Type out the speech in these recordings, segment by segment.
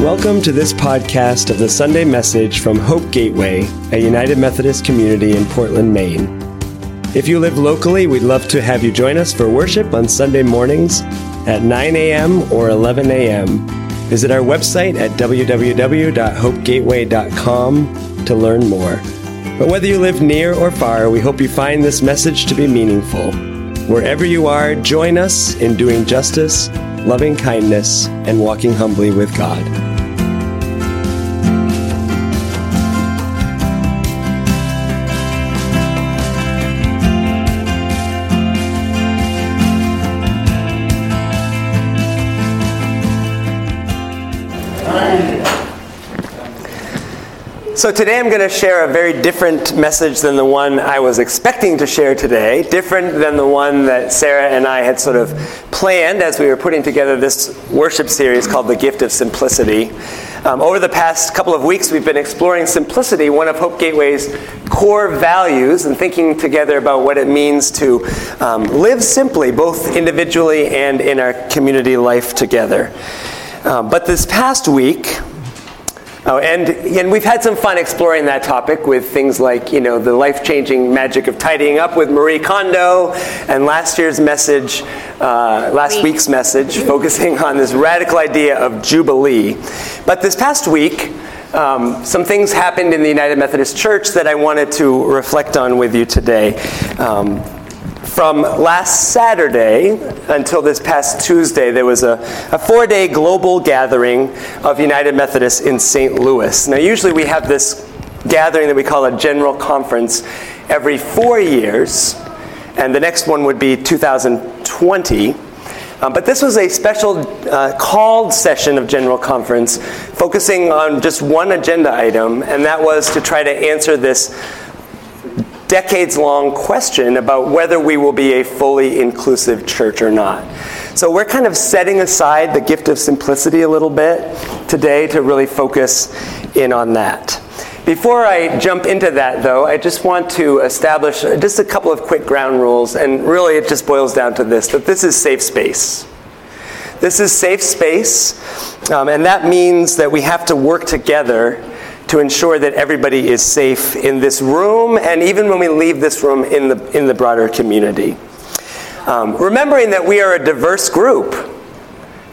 Welcome to this podcast of the Sunday message from Hope Gateway, a United Methodist community in Portland, Maine. If you live locally, we'd love to have you join us for worship on Sunday mornings at 9 a.m. or 11 a.m. Visit our website at www.hopegateway.com to learn more. But whether you live near or far, we hope you find this message to be meaningful. Wherever you are, join us in doing justice, loving kindness, and walking humbly with God. So, today I'm going to share a very different message than the one I was expecting to share today, different than the one that Sarah and I had sort of planned as we were putting together this worship series called The Gift of Simplicity. Um, over the past couple of weeks, we've been exploring simplicity, one of Hope Gateway's core values, and thinking together about what it means to um, live simply, both individually and in our community life together. Um, but this past week, Oh, and, and we've had some fun exploring that topic with things like, you know, the life-changing magic of tidying up with Marie Kondo, and last year's message, uh, last week's message, focusing on this radical idea of Jubilee. But this past week, um, some things happened in the United Methodist Church that I wanted to reflect on with you today. Um, from last Saturday until this past Tuesday, there was a, a four day global gathering of United Methodists in St. Louis. Now, usually we have this gathering that we call a general conference every four years, and the next one would be 2020. Um, but this was a special uh, called session of General Conference focusing on just one agenda item, and that was to try to answer this decades long question about whether we will be a fully inclusive church or not. So we're kind of setting aside the gift of simplicity a little bit today to really focus in on that. Before I jump into that, though, I just want to establish just a couple of quick ground rules, and really it just boils down to this that this is safe space. This is safe space, um, and that means that we have to work together to ensure that everybody is safe in this room and even when we leave this room in the, in the broader community. Um, remembering that we are a diverse group.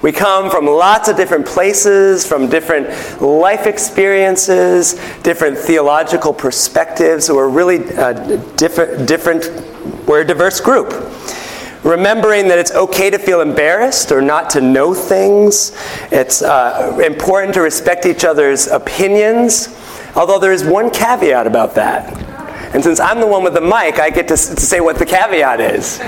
We come from lots of different places, from different life experiences, different theological perspectives. So we're really uh, different, different, we're a diverse group remembering that it's okay to feel embarrassed or not to know things. It's uh, important to respect each other's opinions, although there is one caveat about that. And since I'm the one with the mic, I get to, to say what the caveat is.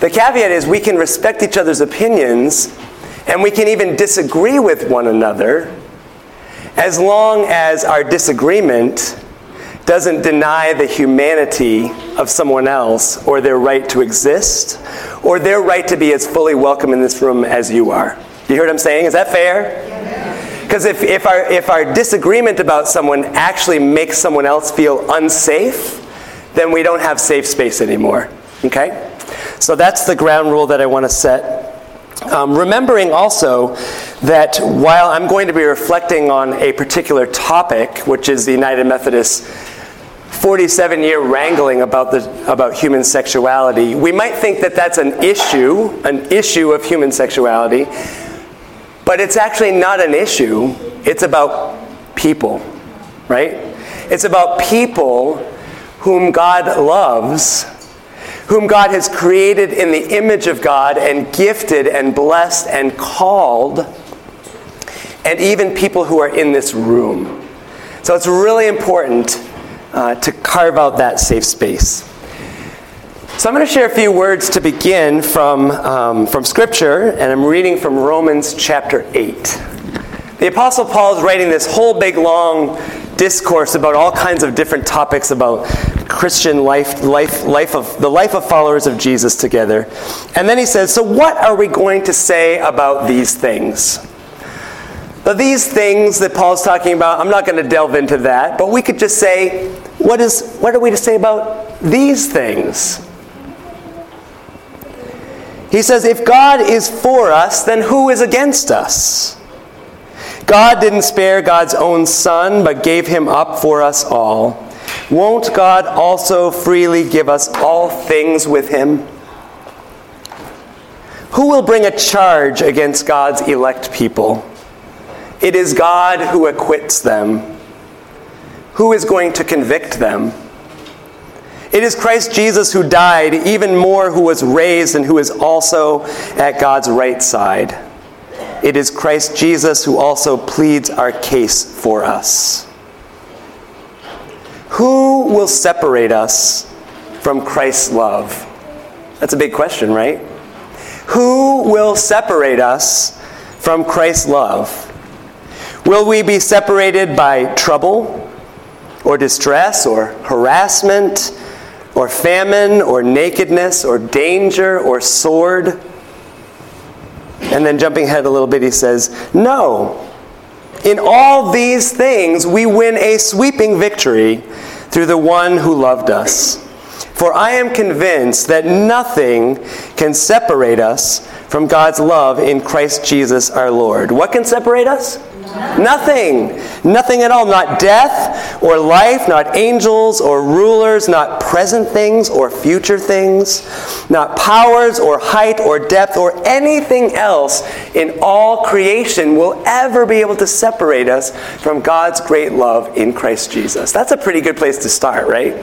the caveat is we can respect each other's opinions and we can even disagree with one another as long as our disagreement doesn't deny the humanity of someone else or their right to exist or their right to be as fully welcome in this room as you are. You hear what I'm saying? Is that fair? Because if, if, our, if our disagreement about someone actually makes someone else feel unsafe, then we don't have safe space anymore. Okay? So that's the ground rule that I want to set. Um, remembering also that while I'm going to be reflecting on a particular topic, which is the United Methodist 47 year wrangling about, the, about human sexuality, we might think that that's an issue, an issue of human sexuality, but it's actually not an issue. It's about people, right? It's about people whom God loves, whom God has created in the image of God and gifted and blessed and called, and even people who are in this room. So it's really important uh, to carve out that safe space. So I'm going to share a few words to begin from, um, from Scripture, and I'm reading from Romans chapter 8. The Apostle Paul is writing this whole big long discourse about all kinds of different topics about Christian life, life, life of the life of followers of Jesus together. And then he says, So what are we going to say about these things? These things that Paul's talking about, I'm not going to delve into that, but we could just say, what, is, what are we to say about these things? He says, if God is for us, then who is against us? God didn't spare God's own Son, but gave him up for us all, won't God also freely give us all things with him? Who will bring a charge against God's elect people? It is God who acquits them. Who is going to convict them? It is Christ Jesus who died, even more who was raised and who is also at God's right side. It is Christ Jesus who also pleads our case for us. Who will separate us from Christ's love? That's a big question, right? Who will separate us from Christ's love? Will we be separated by trouble or distress or harassment or famine or nakedness or danger or sword. And then jumping ahead a little bit, he says, No. In all these things, we win a sweeping victory through the one who loved us. For I am convinced that nothing can separate us from God's love in Christ Jesus our Lord. What can separate us? Nothing. Nothing at all. Not death or life, not angels or rulers, not present things or future things, not powers or height or depth or anything else in all creation will ever be able to separate us from God's great love in Christ Jesus. That's a pretty good place to start, right?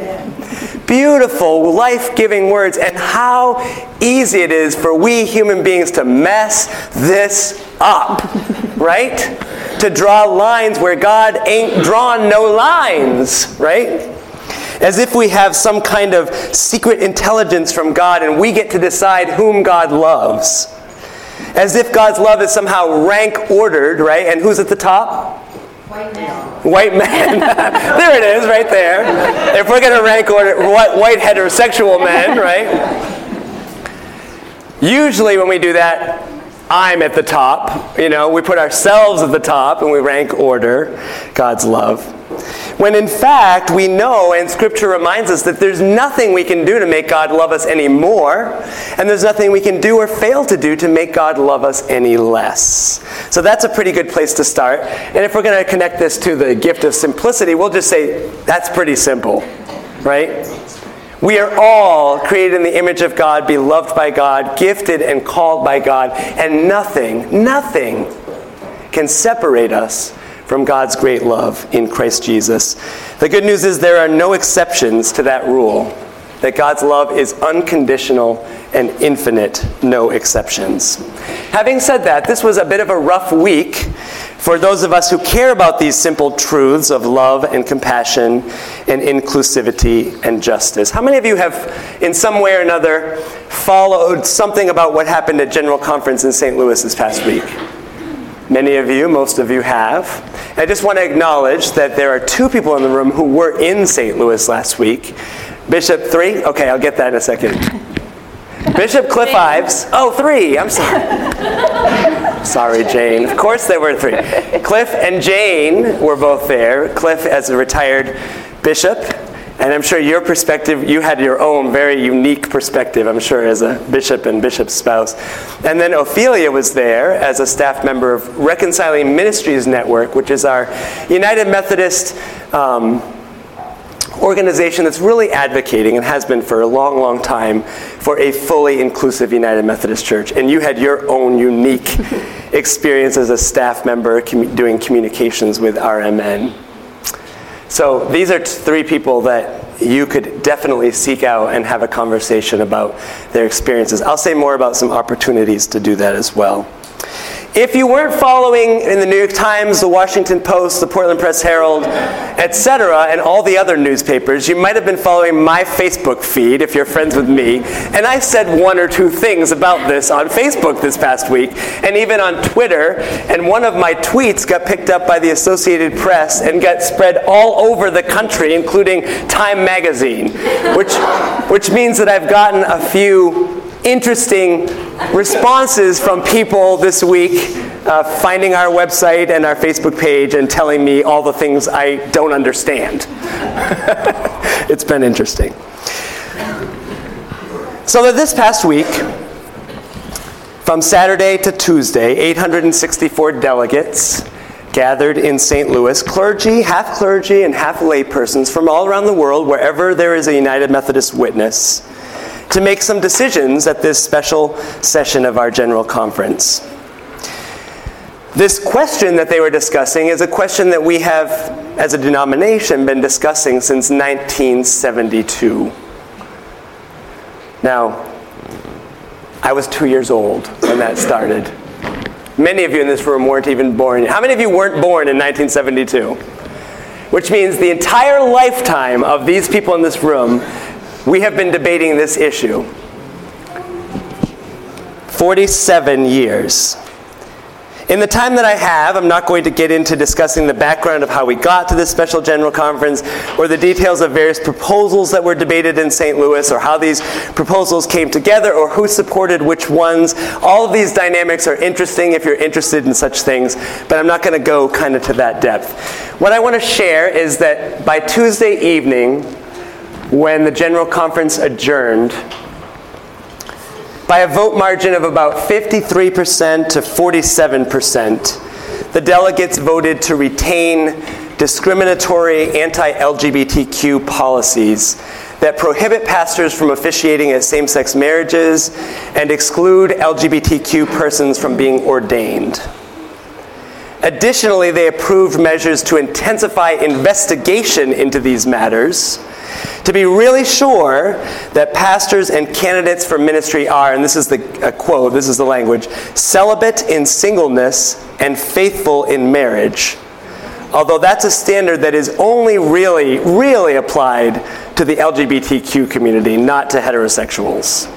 Beautiful, life giving words, and how easy it is for we human beings to mess this up, right? To draw lines where God ain't drawn no lines, right? As if we have some kind of secret intelligence from God and we get to decide whom God loves. As if God's love is somehow rank ordered, right? And who's at the top? White man. White man. there it is, right there. If we're going to rank order white, white heterosexual men, right? Usually, when we do that, I'm at the top. You know, we put ourselves at the top and we rank order God's love. When in fact, we know, and Scripture reminds us, that there's nothing we can do to make God love us any more, and there's nothing we can do or fail to do to make God love us any less. So that's a pretty good place to start. And if we're going to connect this to the gift of simplicity, we'll just say that's pretty simple, right? We are all created in the image of God, beloved by God, gifted and called by God, and nothing, nothing can separate us from God's great love in Christ Jesus. The good news is there are no exceptions to that rule, that God's love is unconditional and infinite, no exceptions. Having said that, this was a bit of a rough week for those of us who care about these simple truths of love and compassion and inclusivity and justice. How many of you have, in some way or another, followed something about what happened at General Conference in St. Louis this past week? Many of you, most of you have. I just want to acknowledge that there are two people in the room who were in St. Louis last week. Bishop, three? Okay, I'll get that in a second. Bishop Cliff Ives. Oh, three. I'm sorry. sorry, Jane. Of course there were three. Cliff and Jane were both there. Cliff as a retired bishop, and I'm sure your perspective, you had your own very unique perspective, I'm sure, as a bishop and bishop's spouse. And then Ophelia was there as a staff member of Reconciling Ministries Network, which is our United Methodist um, organization that's really advocating and has been for a long, long time for a fully inclusive United Methodist Church. And you had your own unique experience as a staff member com- doing communications with RMN. So these are three people that you could definitely seek out and have a conversation about their experiences. I'll say more about some opportunities to do that as well. If you weren't following in the New York Times, the Washington Post, the Portland Press Herald, etc., and all the other newspapers, you might have been following my Facebook feed if you're friends with me. And I said one or two things about this on Facebook this past week, and even on Twitter. And one of my tweets got picked up by the Associated Press and got spread all over the country, including Time Magazine, which, which means that I've gotten a few interesting responses from people this week uh, finding our website and our Facebook page and telling me all the things I don't understand. it's been interesting. So that this past week, from Saturday to Tuesday, 864 delegates gathered in St. Louis, clergy, half clergy, and half laypersons from all around the world, wherever there is a United Methodist witness, to make some decisions at this special session of our General Conference. This question that they were discussing is a question that we have, as a denomination, been discussing since 1972. Now, I was two years old when that started. Many of you in this room weren't even born. How many of you weren't born in 1972? Which means the entire lifetime of these people in this room, we have been debating this issue. 47 years. In the time that I have, I'm not going to get into discussing the background of how we got to this special general conference or the details of various proposals that were debated in St. Louis or how these proposals came together or who supported which ones. All of these dynamics are interesting if you're interested in such things, but I'm not going to go kind of to that depth. What I want to share is that by Tuesday evening, when the general conference adjourned, by a vote margin of about 53% to 47%, the delegates voted to retain discriminatory anti LGBTQ policies that prohibit pastors from officiating at same sex marriages and exclude LGBTQ persons from being ordained. Additionally, they approved measures to intensify investigation into these matters to be really sure that pastors and candidates for ministry are, and this is the quote, this is the language, celibate in singleness and faithful in marriage. Although that's a standard that is only really, really applied to the LGBTQ community, not to heterosexuals.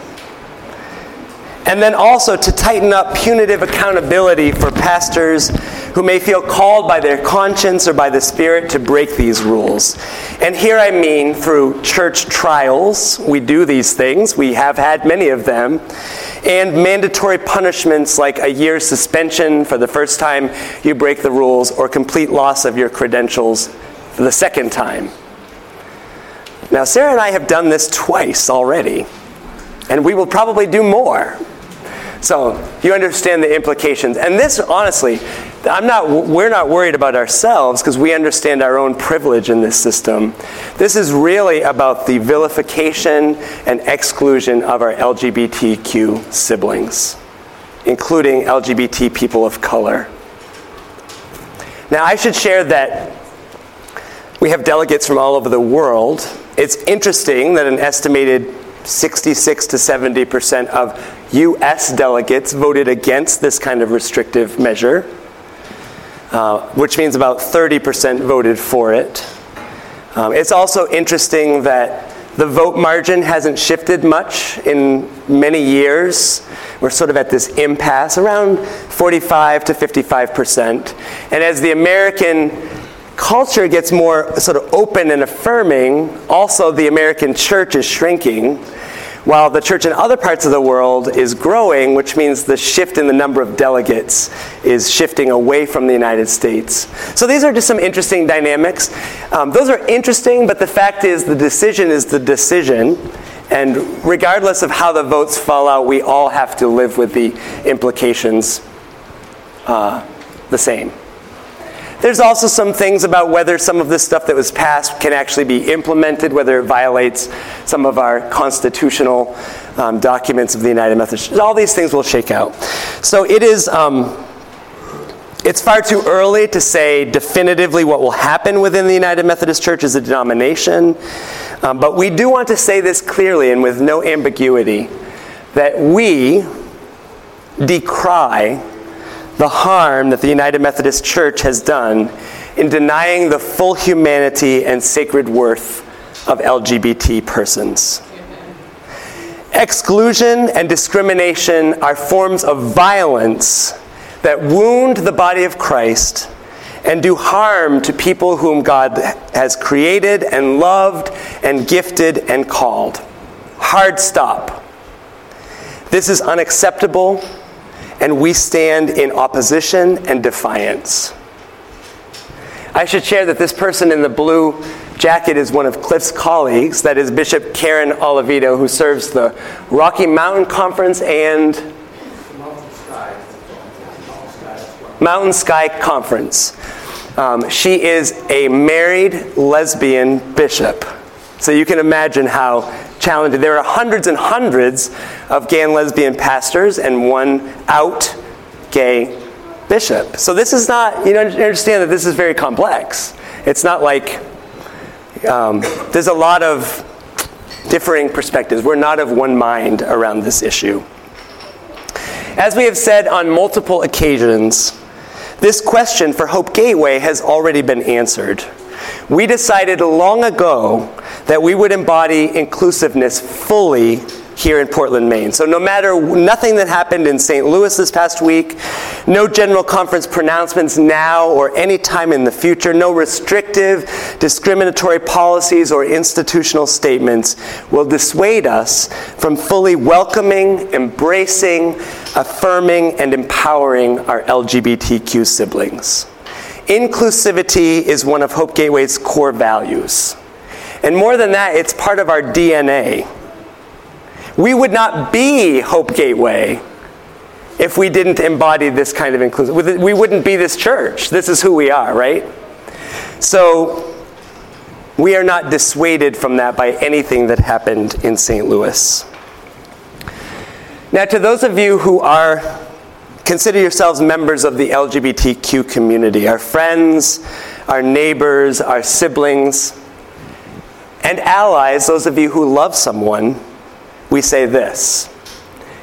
And then also to tighten up punitive accountability for pastors who may feel called by their conscience or by the Spirit to break these rules. And here I mean through church trials. We do these things, we have had many of them. And mandatory punishments like a year's suspension for the first time you break the rules or complete loss of your credentials for the second time. Now, Sarah and I have done this twice already, and we will probably do more. So you understand the implications. And this, honestly, I'm not, we're not worried about ourselves because we understand our own privilege in this system. This is really about the vilification and exclusion of our LGBTQ siblings, including LGBT people of color. Now, I should share that we have delegates from all over the world. It's interesting that an estimated 66 to 70 percent of U.S. delegates voted against this kind of restrictive measure, uh, which means about 30% voted for it. Um, it's also interesting that the vote margin hasn't shifted much in many years. We're sort of at this impasse around 45 to 55%. And as the American culture gets more sort of open and affirming, also the American church is shrinking while the church in other parts of the world is growing, which means the shift in the number of delegates is shifting away from the United States. So these are just some interesting dynamics. Um, those are interesting, but the fact is the decision is the decision. And regardless of how the votes fall out, we all have to live with the implications uh, the same. There's also some things about whether some of this stuff that was passed can actually be implemented, whether it violates some of our constitutional um, documents of the United Methodist. Church. All these things will shake out. So it is. Um, it's far too early to say definitively what will happen within the United Methodist Church as a denomination, um, but we do want to say this clearly and with no ambiguity that we decry the harm that the United Methodist Church has done in denying the full humanity and sacred worth of LGBT persons. Exclusion and discrimination are forms of violence that wound the body of Christ and do harm to people whom God has created and loved and gifted and called. Hard stop. This is unacceptable and we stand in opposition and defiance. I should share that this person in the blue jacket is one of Cliff's colleagues, that is Bishop Karen Oliveto, who serves the Rocky Mountain Conference and Mountain Sky Conference. Um, she is a married lesbian bishop. So you can imagine how challenging. There are hundreds and hundreds of gay and lesbian pastors and one out gay bishop. So this is not, you know, understand that this is very complex. It's not like um, there's a lot of differing perspectives. We're not of one mind around this issue. As we have said on multiple occasions, this question for Hope Gateway has already been answered. We decided long ago that we would embody inclusiveness fully here in Portland, Maine. So, no matter nothing that happened in St. Louis this past week, no general conference pronouncements now or any time in the future, no restrictive, discriminatory policies or institutional statements will dissuade us from fully welcoming, embracing, affirming, and empowering our LGBTQ siblings. Inclusivity is one of Hope Gateway's core values. And more than that, it's part of our DNA. We would not be Hope Gateway if we didn't embody this kind of inclusion. We wouldn't be this church. This is who we are, right? So we are not dissuaded from that by anything that happened in St. Louis. Now, to those of you who are consider yourselves members of the LGBTQ community, our friends, our neighbors, our siblings, and allies, those of you who love someone we say this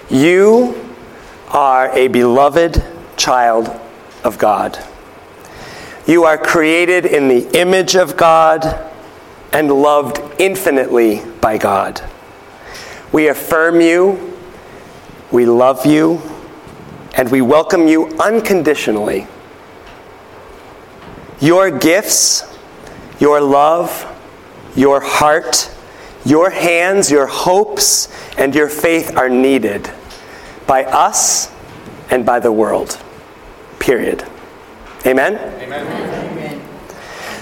You are a beloved child of God. You are created in the image of God and loved infinitely by God. We affirm you, we love you, and we welcome you unconditionally. Your gifts, your love, your heart, your hands, your hopes, and your faith are needed by us and by the world. Period. Amen? Amen?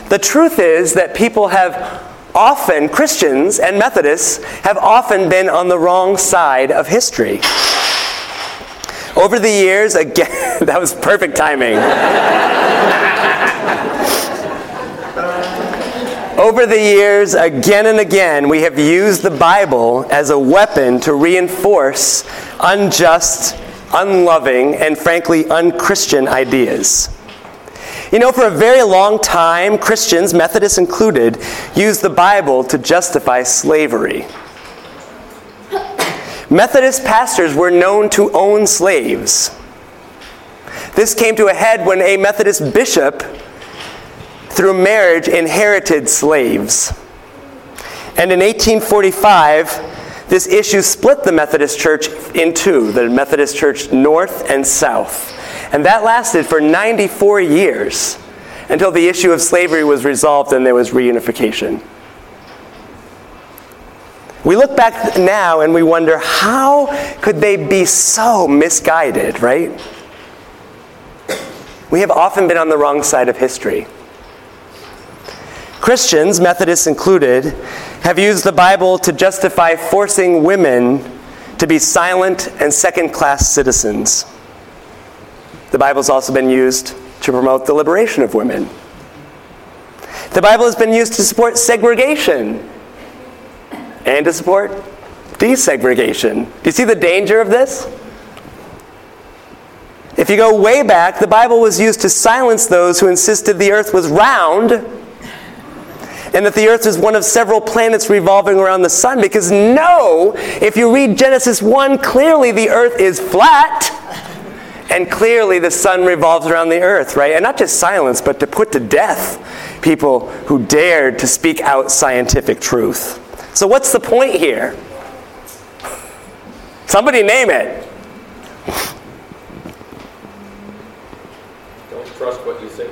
The truth is that people have often, Christians and Methodists, have often been on the wrong side of history. Over the years, again, that was perfect timing. Over the years, again and again, we have used the Bible as a weapon to reinforce unjust, unloving, and frankly, unchristian ideas. You know, for a very long time, Christians, Methodists included, used the Bible to justify slavery. Methodist pastors were known to own slaves. This came to a head when a Methodist bishop through marriage, inherited slaves. And in 1845, this issue split the Methodist Church in two the Methodist Church North and South. And that lasted for 94 years until the issue of slavery was resolved and there was reunification. We look back now and we wonder how could they be so misguided, right? We have often been on the wrong side of history. Christians, Methodists included, have used the Bible to justify forcing women to be silent and second class citizens. The Bible has also been used to promote the liberation of women. The Bible has been used to support segregation and to support desegregation. Do you see the danger of this? If you go way back, the Bible was used to silence those who insisted the earth was round and that the earth is one of several planets revolving around the sun. Because no, if you read Genesis 1, clearly the earth is flat. And clearly the sun revolves around the earth, right? And not just silence, but to put to death people who dared to speak out scientific truth. So, what's the point here? Somebody name it. Don't trust what you think.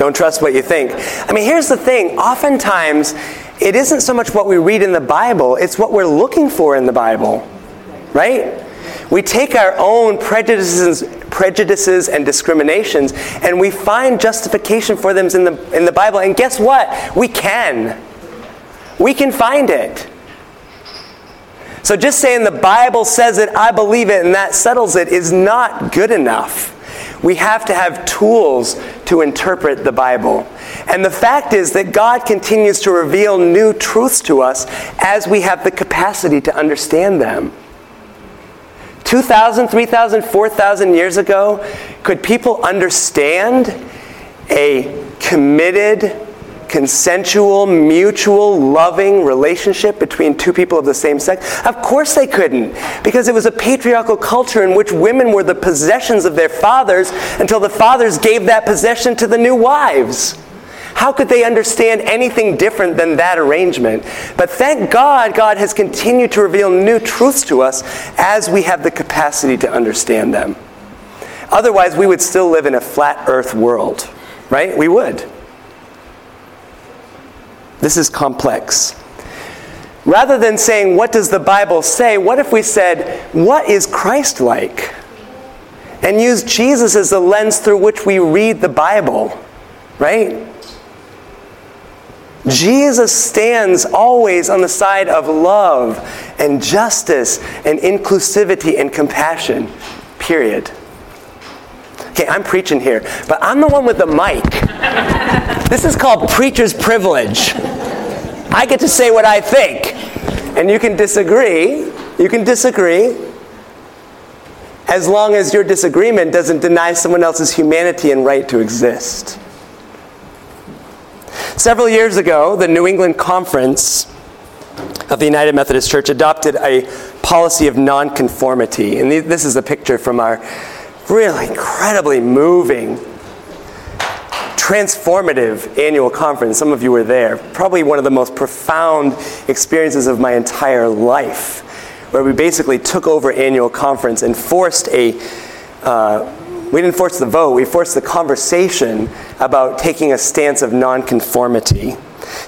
Don't trust what you think. I mean, here's the thing oftentimes, it isn't so much what we read in the Bible, it's what we're looking for in the Bible, right? We take our own prejudices, prejudices and discriminations and we find justification for them in the, in the Bible. And guess what? We can. We can find it. So just saying the Bible says it, I believe it, and that settles it is not good enough. We have to have tools to interpret the Bible. And the fact is that God continues to reveal new truths to us as we have the capacity to understand them. 2,000, 3,000, 4,000 years ago, could people understand a committed, consensual, mutual, loving relationship between two people of the same sex? Of course they couldn't, because it was a patriarchal culture in which women were the possessions of their fathers until the fathers gave that possession to the new wives. How could they understand anything different than that arrangement? But thank God, God has continued to reveal new truths to us as we have the capacity to understand them. Otherwise, we would still live in a flat earth world, right? We would. This is complex. Rather than saying, What does the Bible say? what if we said, What is Christ like? And use Jesus as the lens through which we read the Bible, right? Jesus stands always on the side of love and justice and inclusivity and compassion, period. Okay, I'm preaching here, but I'm the one with the mic. this is called preacher's privilege. I get to say what I think. And you can disagree. You can disagree. As long as your disagreement doesn't deny someone else's humanity and right to exist. Several years ago, the New England Conference of the United Methodist Church adopted a policy of nonconformity. And this is a picture from our really incredibly moving, transformative annual conference. Some of you were there. Probably one of the most profound experiences of my entire life, where we basically took over annual conference and forced a uh, we didn't force the vote, we forced the conversation about taking a stance of nonconformity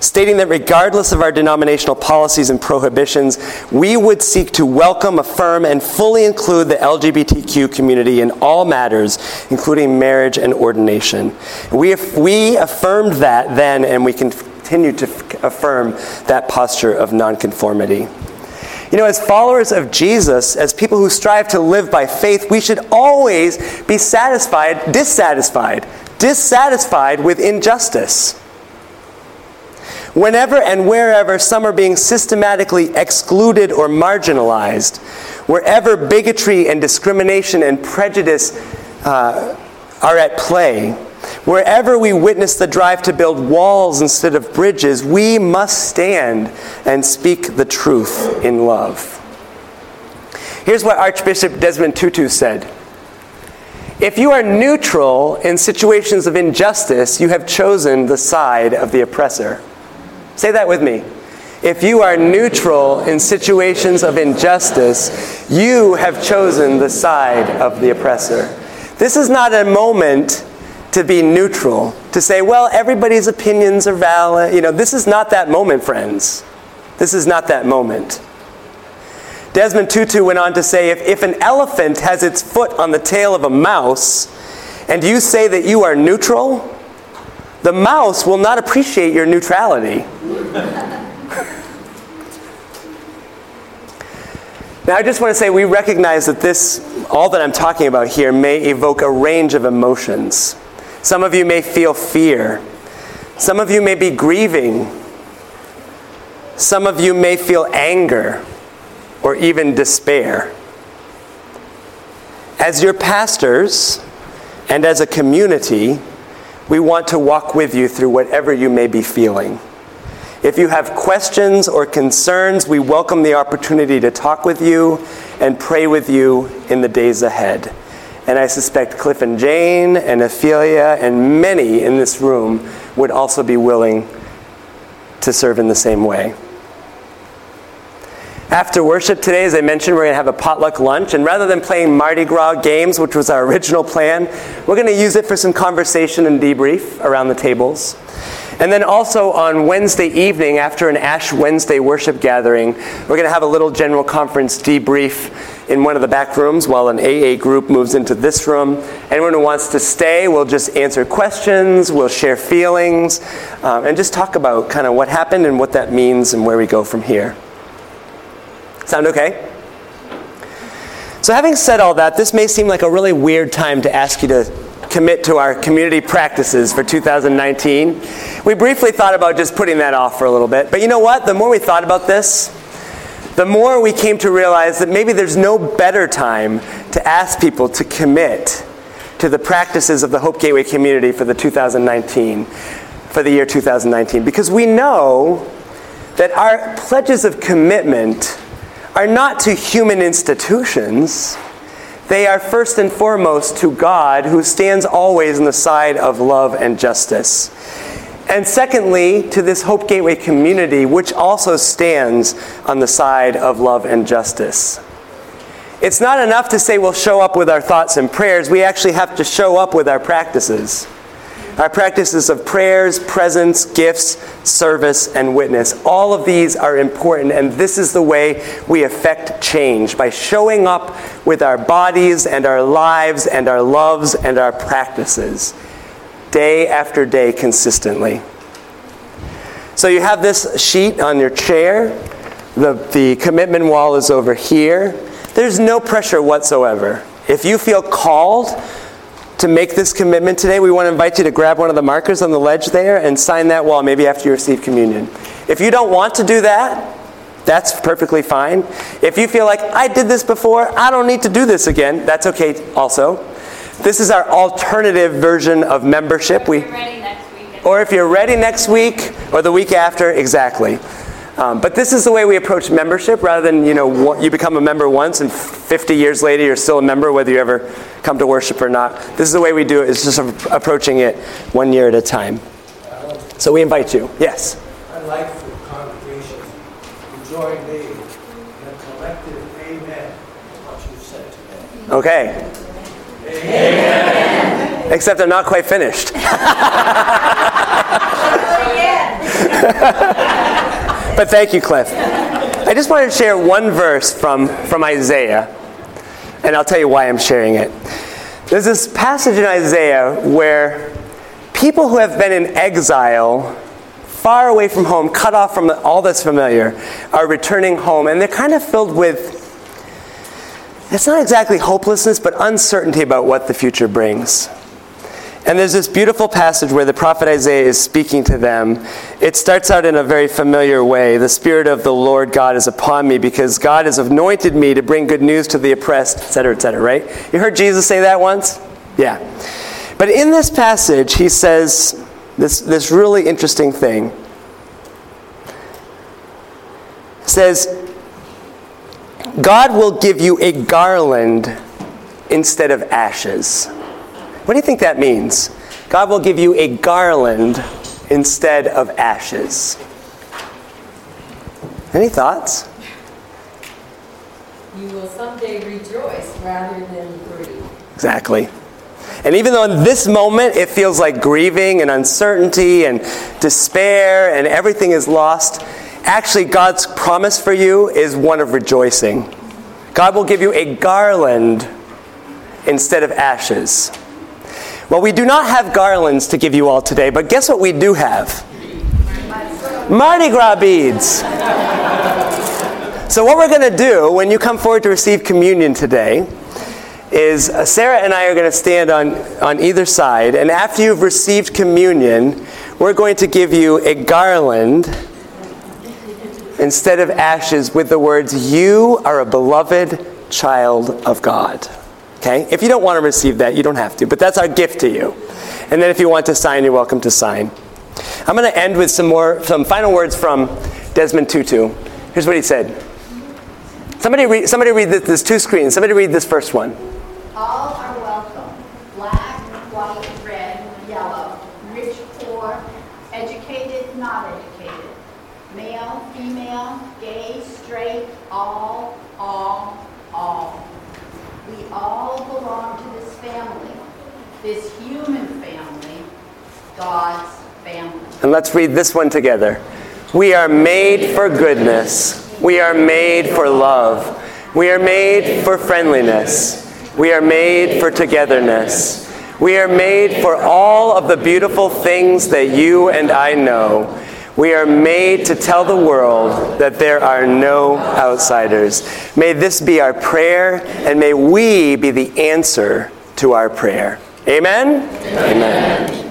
stating that regardless of our denominational policies and prohibitions, we would seek to welcome, affirm, and fully include the LGBTQ community in all matters, including marriage and ordination. We, we affirmed that then, and we continue to affirm that posture of nonconformity. You know, as followers of Jesus, as people who strive to live by faith, we should always be satisfied, dissatisfied, dissatisfied with injustice. Whenever and wherever some are being systematically excluded or marginalized, wherever bigotry and discrimination and prejudice uh, are at play, wherever we witness the drive to build walls instead of bridges, we must stand and speak the truth in love. Here's what Archbishop Desmond Tutu said. If you are neutral in situations of injustice, you have chosen the side of the oppressor. Say that with me. If you are neutral in situations of injustice, you have chosen the side of the oppressor. This is not a moment to be neutral, to say, well, everybody's opinions are valid. You know, this is not that moment, friends. This is not that moment. Desmond Tutu went on to say if, if an elephant has its foot on the tail of a mouse, and you say that you are neutral, the mouse will not appreciate your neutrality. Now, I just want to say we recognize that this, all that I'm talking about here, may evoke a range of emotions. Some of you may feel fear. Some of you may be grieving. Some of you may feel anger or even despair. As your pastors and as a community, we want to walk with you through whatever you may be feeling. If you have questions or concerns, we welcome the opportunity to talk with you and pray with you in the days ahead. And I suspect Cliff and Jane and Ophelia and many in this room would also be willing to serve in the same way. After worship today, as I mentioned, we're going to have a potluck lunch. And rather than playing Mardi Gras games, which was our original plan, we're going to use it for some conversation and debrief around the tables. And then also on Wednesday evening, after an Ash Wednesday worship gathering, we're going to have a little general conference debrief in one of the back rooms while an AA group moves into this room. Anyone who wants to stay, we'll just answer questions, we'll share feelings, um, and just talk about kind of what happened and what that means and where we go from here. Sound okay? So, having said all that, this may seem like a really weird time to ask you to commit to our community practices for 2019. We briefly thought about just putting that off for a little bit. But you know what? The more we thought about this, the more we came to realize that maybe there's no better time to ask people to commit to the practices of the Hope Gateway community for the 2019, for the year 2019. Because we know that our pledges of commitment are not to human institutions, they are first and foremost to God, who stands always on the side of love and justice. And secondly, to this Hope Gateway community, which also stands on the side of love and justice. It's not enough to say we'll show up with our thoughts and prayers. We actually have to show up with our practices. Our practices of prayers, presence, gifts, service, and witness. All of these are important, and this is the way we affect change by showing up with our bodies and our lives and our loves and our practices day after day consistently. So you have this sheet on your chair. The, the commitment wall is over here. There's no pressure whatsoever. If you feel called to make this commitment today, we want to invite you to grab one of the markers on the ledge there and sign that wall maybe after you receive communion. If you don't want to do that, that's perfectly fine. If you feel like, I did this before, I don't need to do this again, that's okay also. This is our alternative version of membership. We, or if you're ready next week or the week after, exactly. Um, but this is the way we approach membership rather than, you know, you become a member once and 50 years later you're still a member whether you ever come to worship or not. This is the way we do it. It's just approaching it one year at a time. So we invite you. Yes? I'd like for the congregation to join me in a collective amen what you said today. Okay. Amen. Except I'm not quite finished. but thank you, Cliff. I just wanted to share one verse from, from Isaiah, and I'll tell you why I'm sharing it. There's this passage in Isaiah where people who have been in exile, far away from home, cut off from all that's familiar, are returning home, and they're kind of filled with it's not exactly hopelessness, but uncertainty about what the future brings. And there's this beautiful passage where the prophet Isaiah is speaking to them. It starts out in a very familiar way. The Spirit of the Lord God is upon me because God has anointed me to bring good news to the oppressed, etc., etc., right? You heard Jesus say that once? Yeah. But in this passage, he says this, this really interesting thing. Says, God will give you a garland instead of ashes. What do you think that means? God will give you a garland instead of ashes. Any thoughts? You will someday rejoice rather than grieve. Exactly. And even though in this moment it feels like grieving and uncertainty and despair and everything is lost, Actually, God's promise for you is one of rejoicing. God will give you a garland instead of ashes. Well, we do not have garlands to give you all today, but guess what we do have? Mardi Gras beads. So, what we're going to do when you come forward to receive communion today is uh, Sarah and I are going to stand on, on either side, and after you've received communion, we're going to give you a garland instead of ashes with the words, You are a beloved child of God. Okay? If you don't want to receive that, you don't have to, but that's our gift to you. And then if you want to sign, you're welcome to sign. I'm going to end with some more, some final words from Desmond Tutu. Here's what he said. Somebody read, somebody read this, there's two screens. Somebody read this first one. All are welcome. Black, white, red, yellow, rich, poor, educated, not educated male, female, gay, straight, all, all, all. We all belong to this family, this human family, God's family. And let's read this one together. We are made for goodness. We are made for love. We are made for friendliness. We are made for togetherness. We are made for all of the beautiful things that you and I know. We are made to tell the world that there are no outsiders. May this be our prayer, and may we be the answer to our prayer. Amen? Amen. Amen.